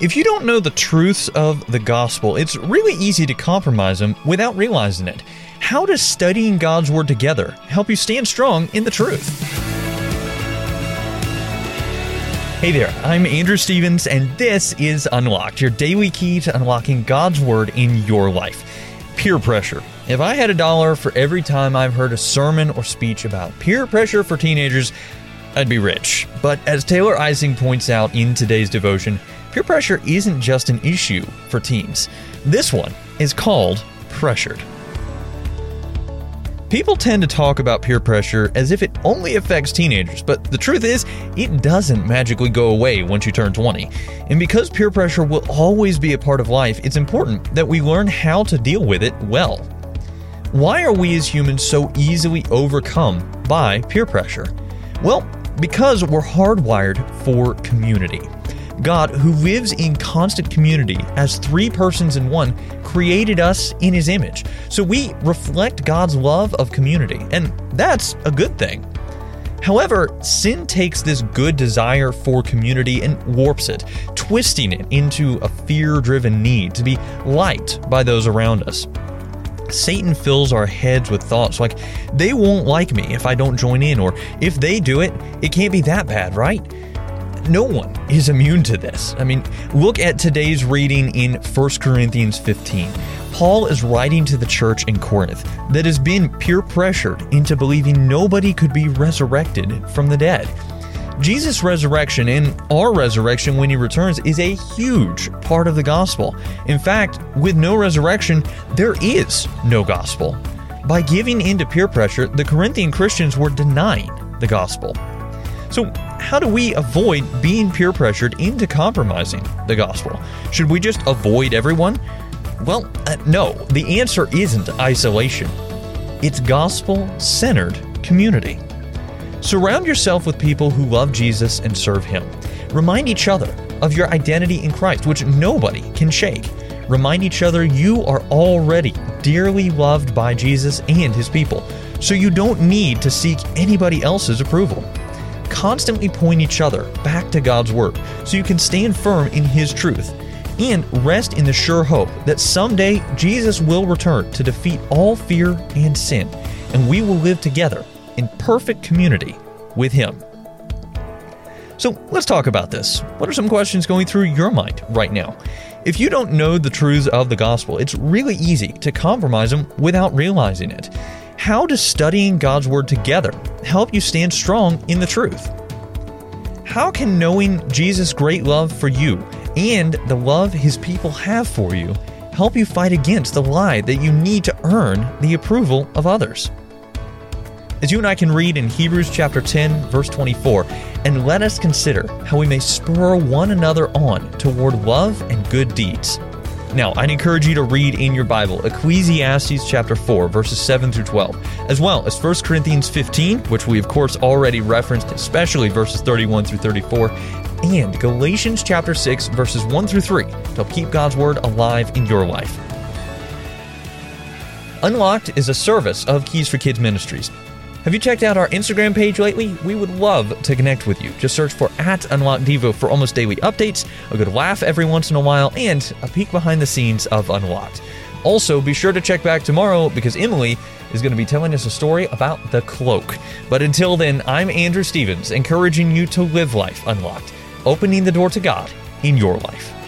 If you don't know the truths of the gospel, it's really easy to compromise them without realizing it. How does studying God's Word together help you stand strong in the truth? Hey there, I'm Andrew Stevens, and this is Unlocked, your daily key to unlocking God's Word in your life. Peer pressure. If I had a dollar for every time I've heard a sermon or speech about peer pressure for teenagers, I'd be rich. But as Taylor Ising points out in today's devotion, peer pressure isn't just an issue for teens. This one is called pressured. People tend to talk about peer pressure as if it only affects teenagers, but the truth is, it doesn't magically go away once you turn 20. And because peer pressure will always be a part of life, it's important that we learn how to deal with it well. Why are we as humans so easily overcome by peer pressure? Well, because we're hardwired for community. God, who lives in constant community as three persons in one, created us in his image. So we reflect God's love of community, and that's a good thing. However, sin takes this good desire for community and warps it, twisting it into a fear driven need to be liked by those around us. Satan fills our heads with thoughts like, they won't like me if I don't join in, or if they do it, it can't be that bad, right? No one is immune to this. I mean, look at today's reading in 1 Corinthians 15. Paul is writing to the church in Corinth that has been peer pressured into believing nobody could be resurrected from the dead. Jesus' resurrection and our resurrection when he returns is a huge part of the gospel. In fact, with no resurrection, there is no gospel. By giving in to peer pressure, the Corinthian Christians were denying the gospel. So, how do we avoid being peer pressured into compromising the gospel? Should we just avoid everyone? Well, uh, no, the answer isn't isolation, it's gospel centered community. Surround yourself with people who love Jesus and serve Him. Remind each other of your identity in Christ, which nobody can shake. Remind each other you are already dearly loved by Jesus and His people, so you don't need to seek anybody else's approval. Constantly point each other back to God's Word so you can stand firm in His truth and rest in the sure hope that someday Jesus will return to defeat all fear and sin, and we will live together in perfect community with Him. So let's talk about this. What are some questions going through your mind right now? If you don't know the truths of the gospel, it's really easy to compromise them without realizing it. How does studying God's Word together help you stand strong in the truth? How can knowing Jesus' great love for you and the love His people have for you help you fight against the lie that you need to earn the approval of others? As you and I can read in Hebrews chapter 10, verse 24, and let us consider how we may spur one another on toward love and good deeds. Now, I'd encourage you to read in your Bible Ecclesiastes chapter 4, verses 7 through 12, as well as 1 Corinthians 15, which we of course already referenced, especially verses 31 through 34, and Galatians chapter 6, verses 1 through 3, to help keep God's Word alive in your life. Unlocked is a service of Keys for Kids Ministries. Have you checked out our Instagram page lately? We would love to connect with you. Just search for at Unlocked Devo for almost daily updates, a good laugh every once in a while, and a peek behind the scenes of Unlocked. Also, be sure to check back tomorrow because Emily is going to be telling us a story about the cloak. But until then, I'm Andrew Stevens, encouraging you to live life unlocked, opening the door to God in your life.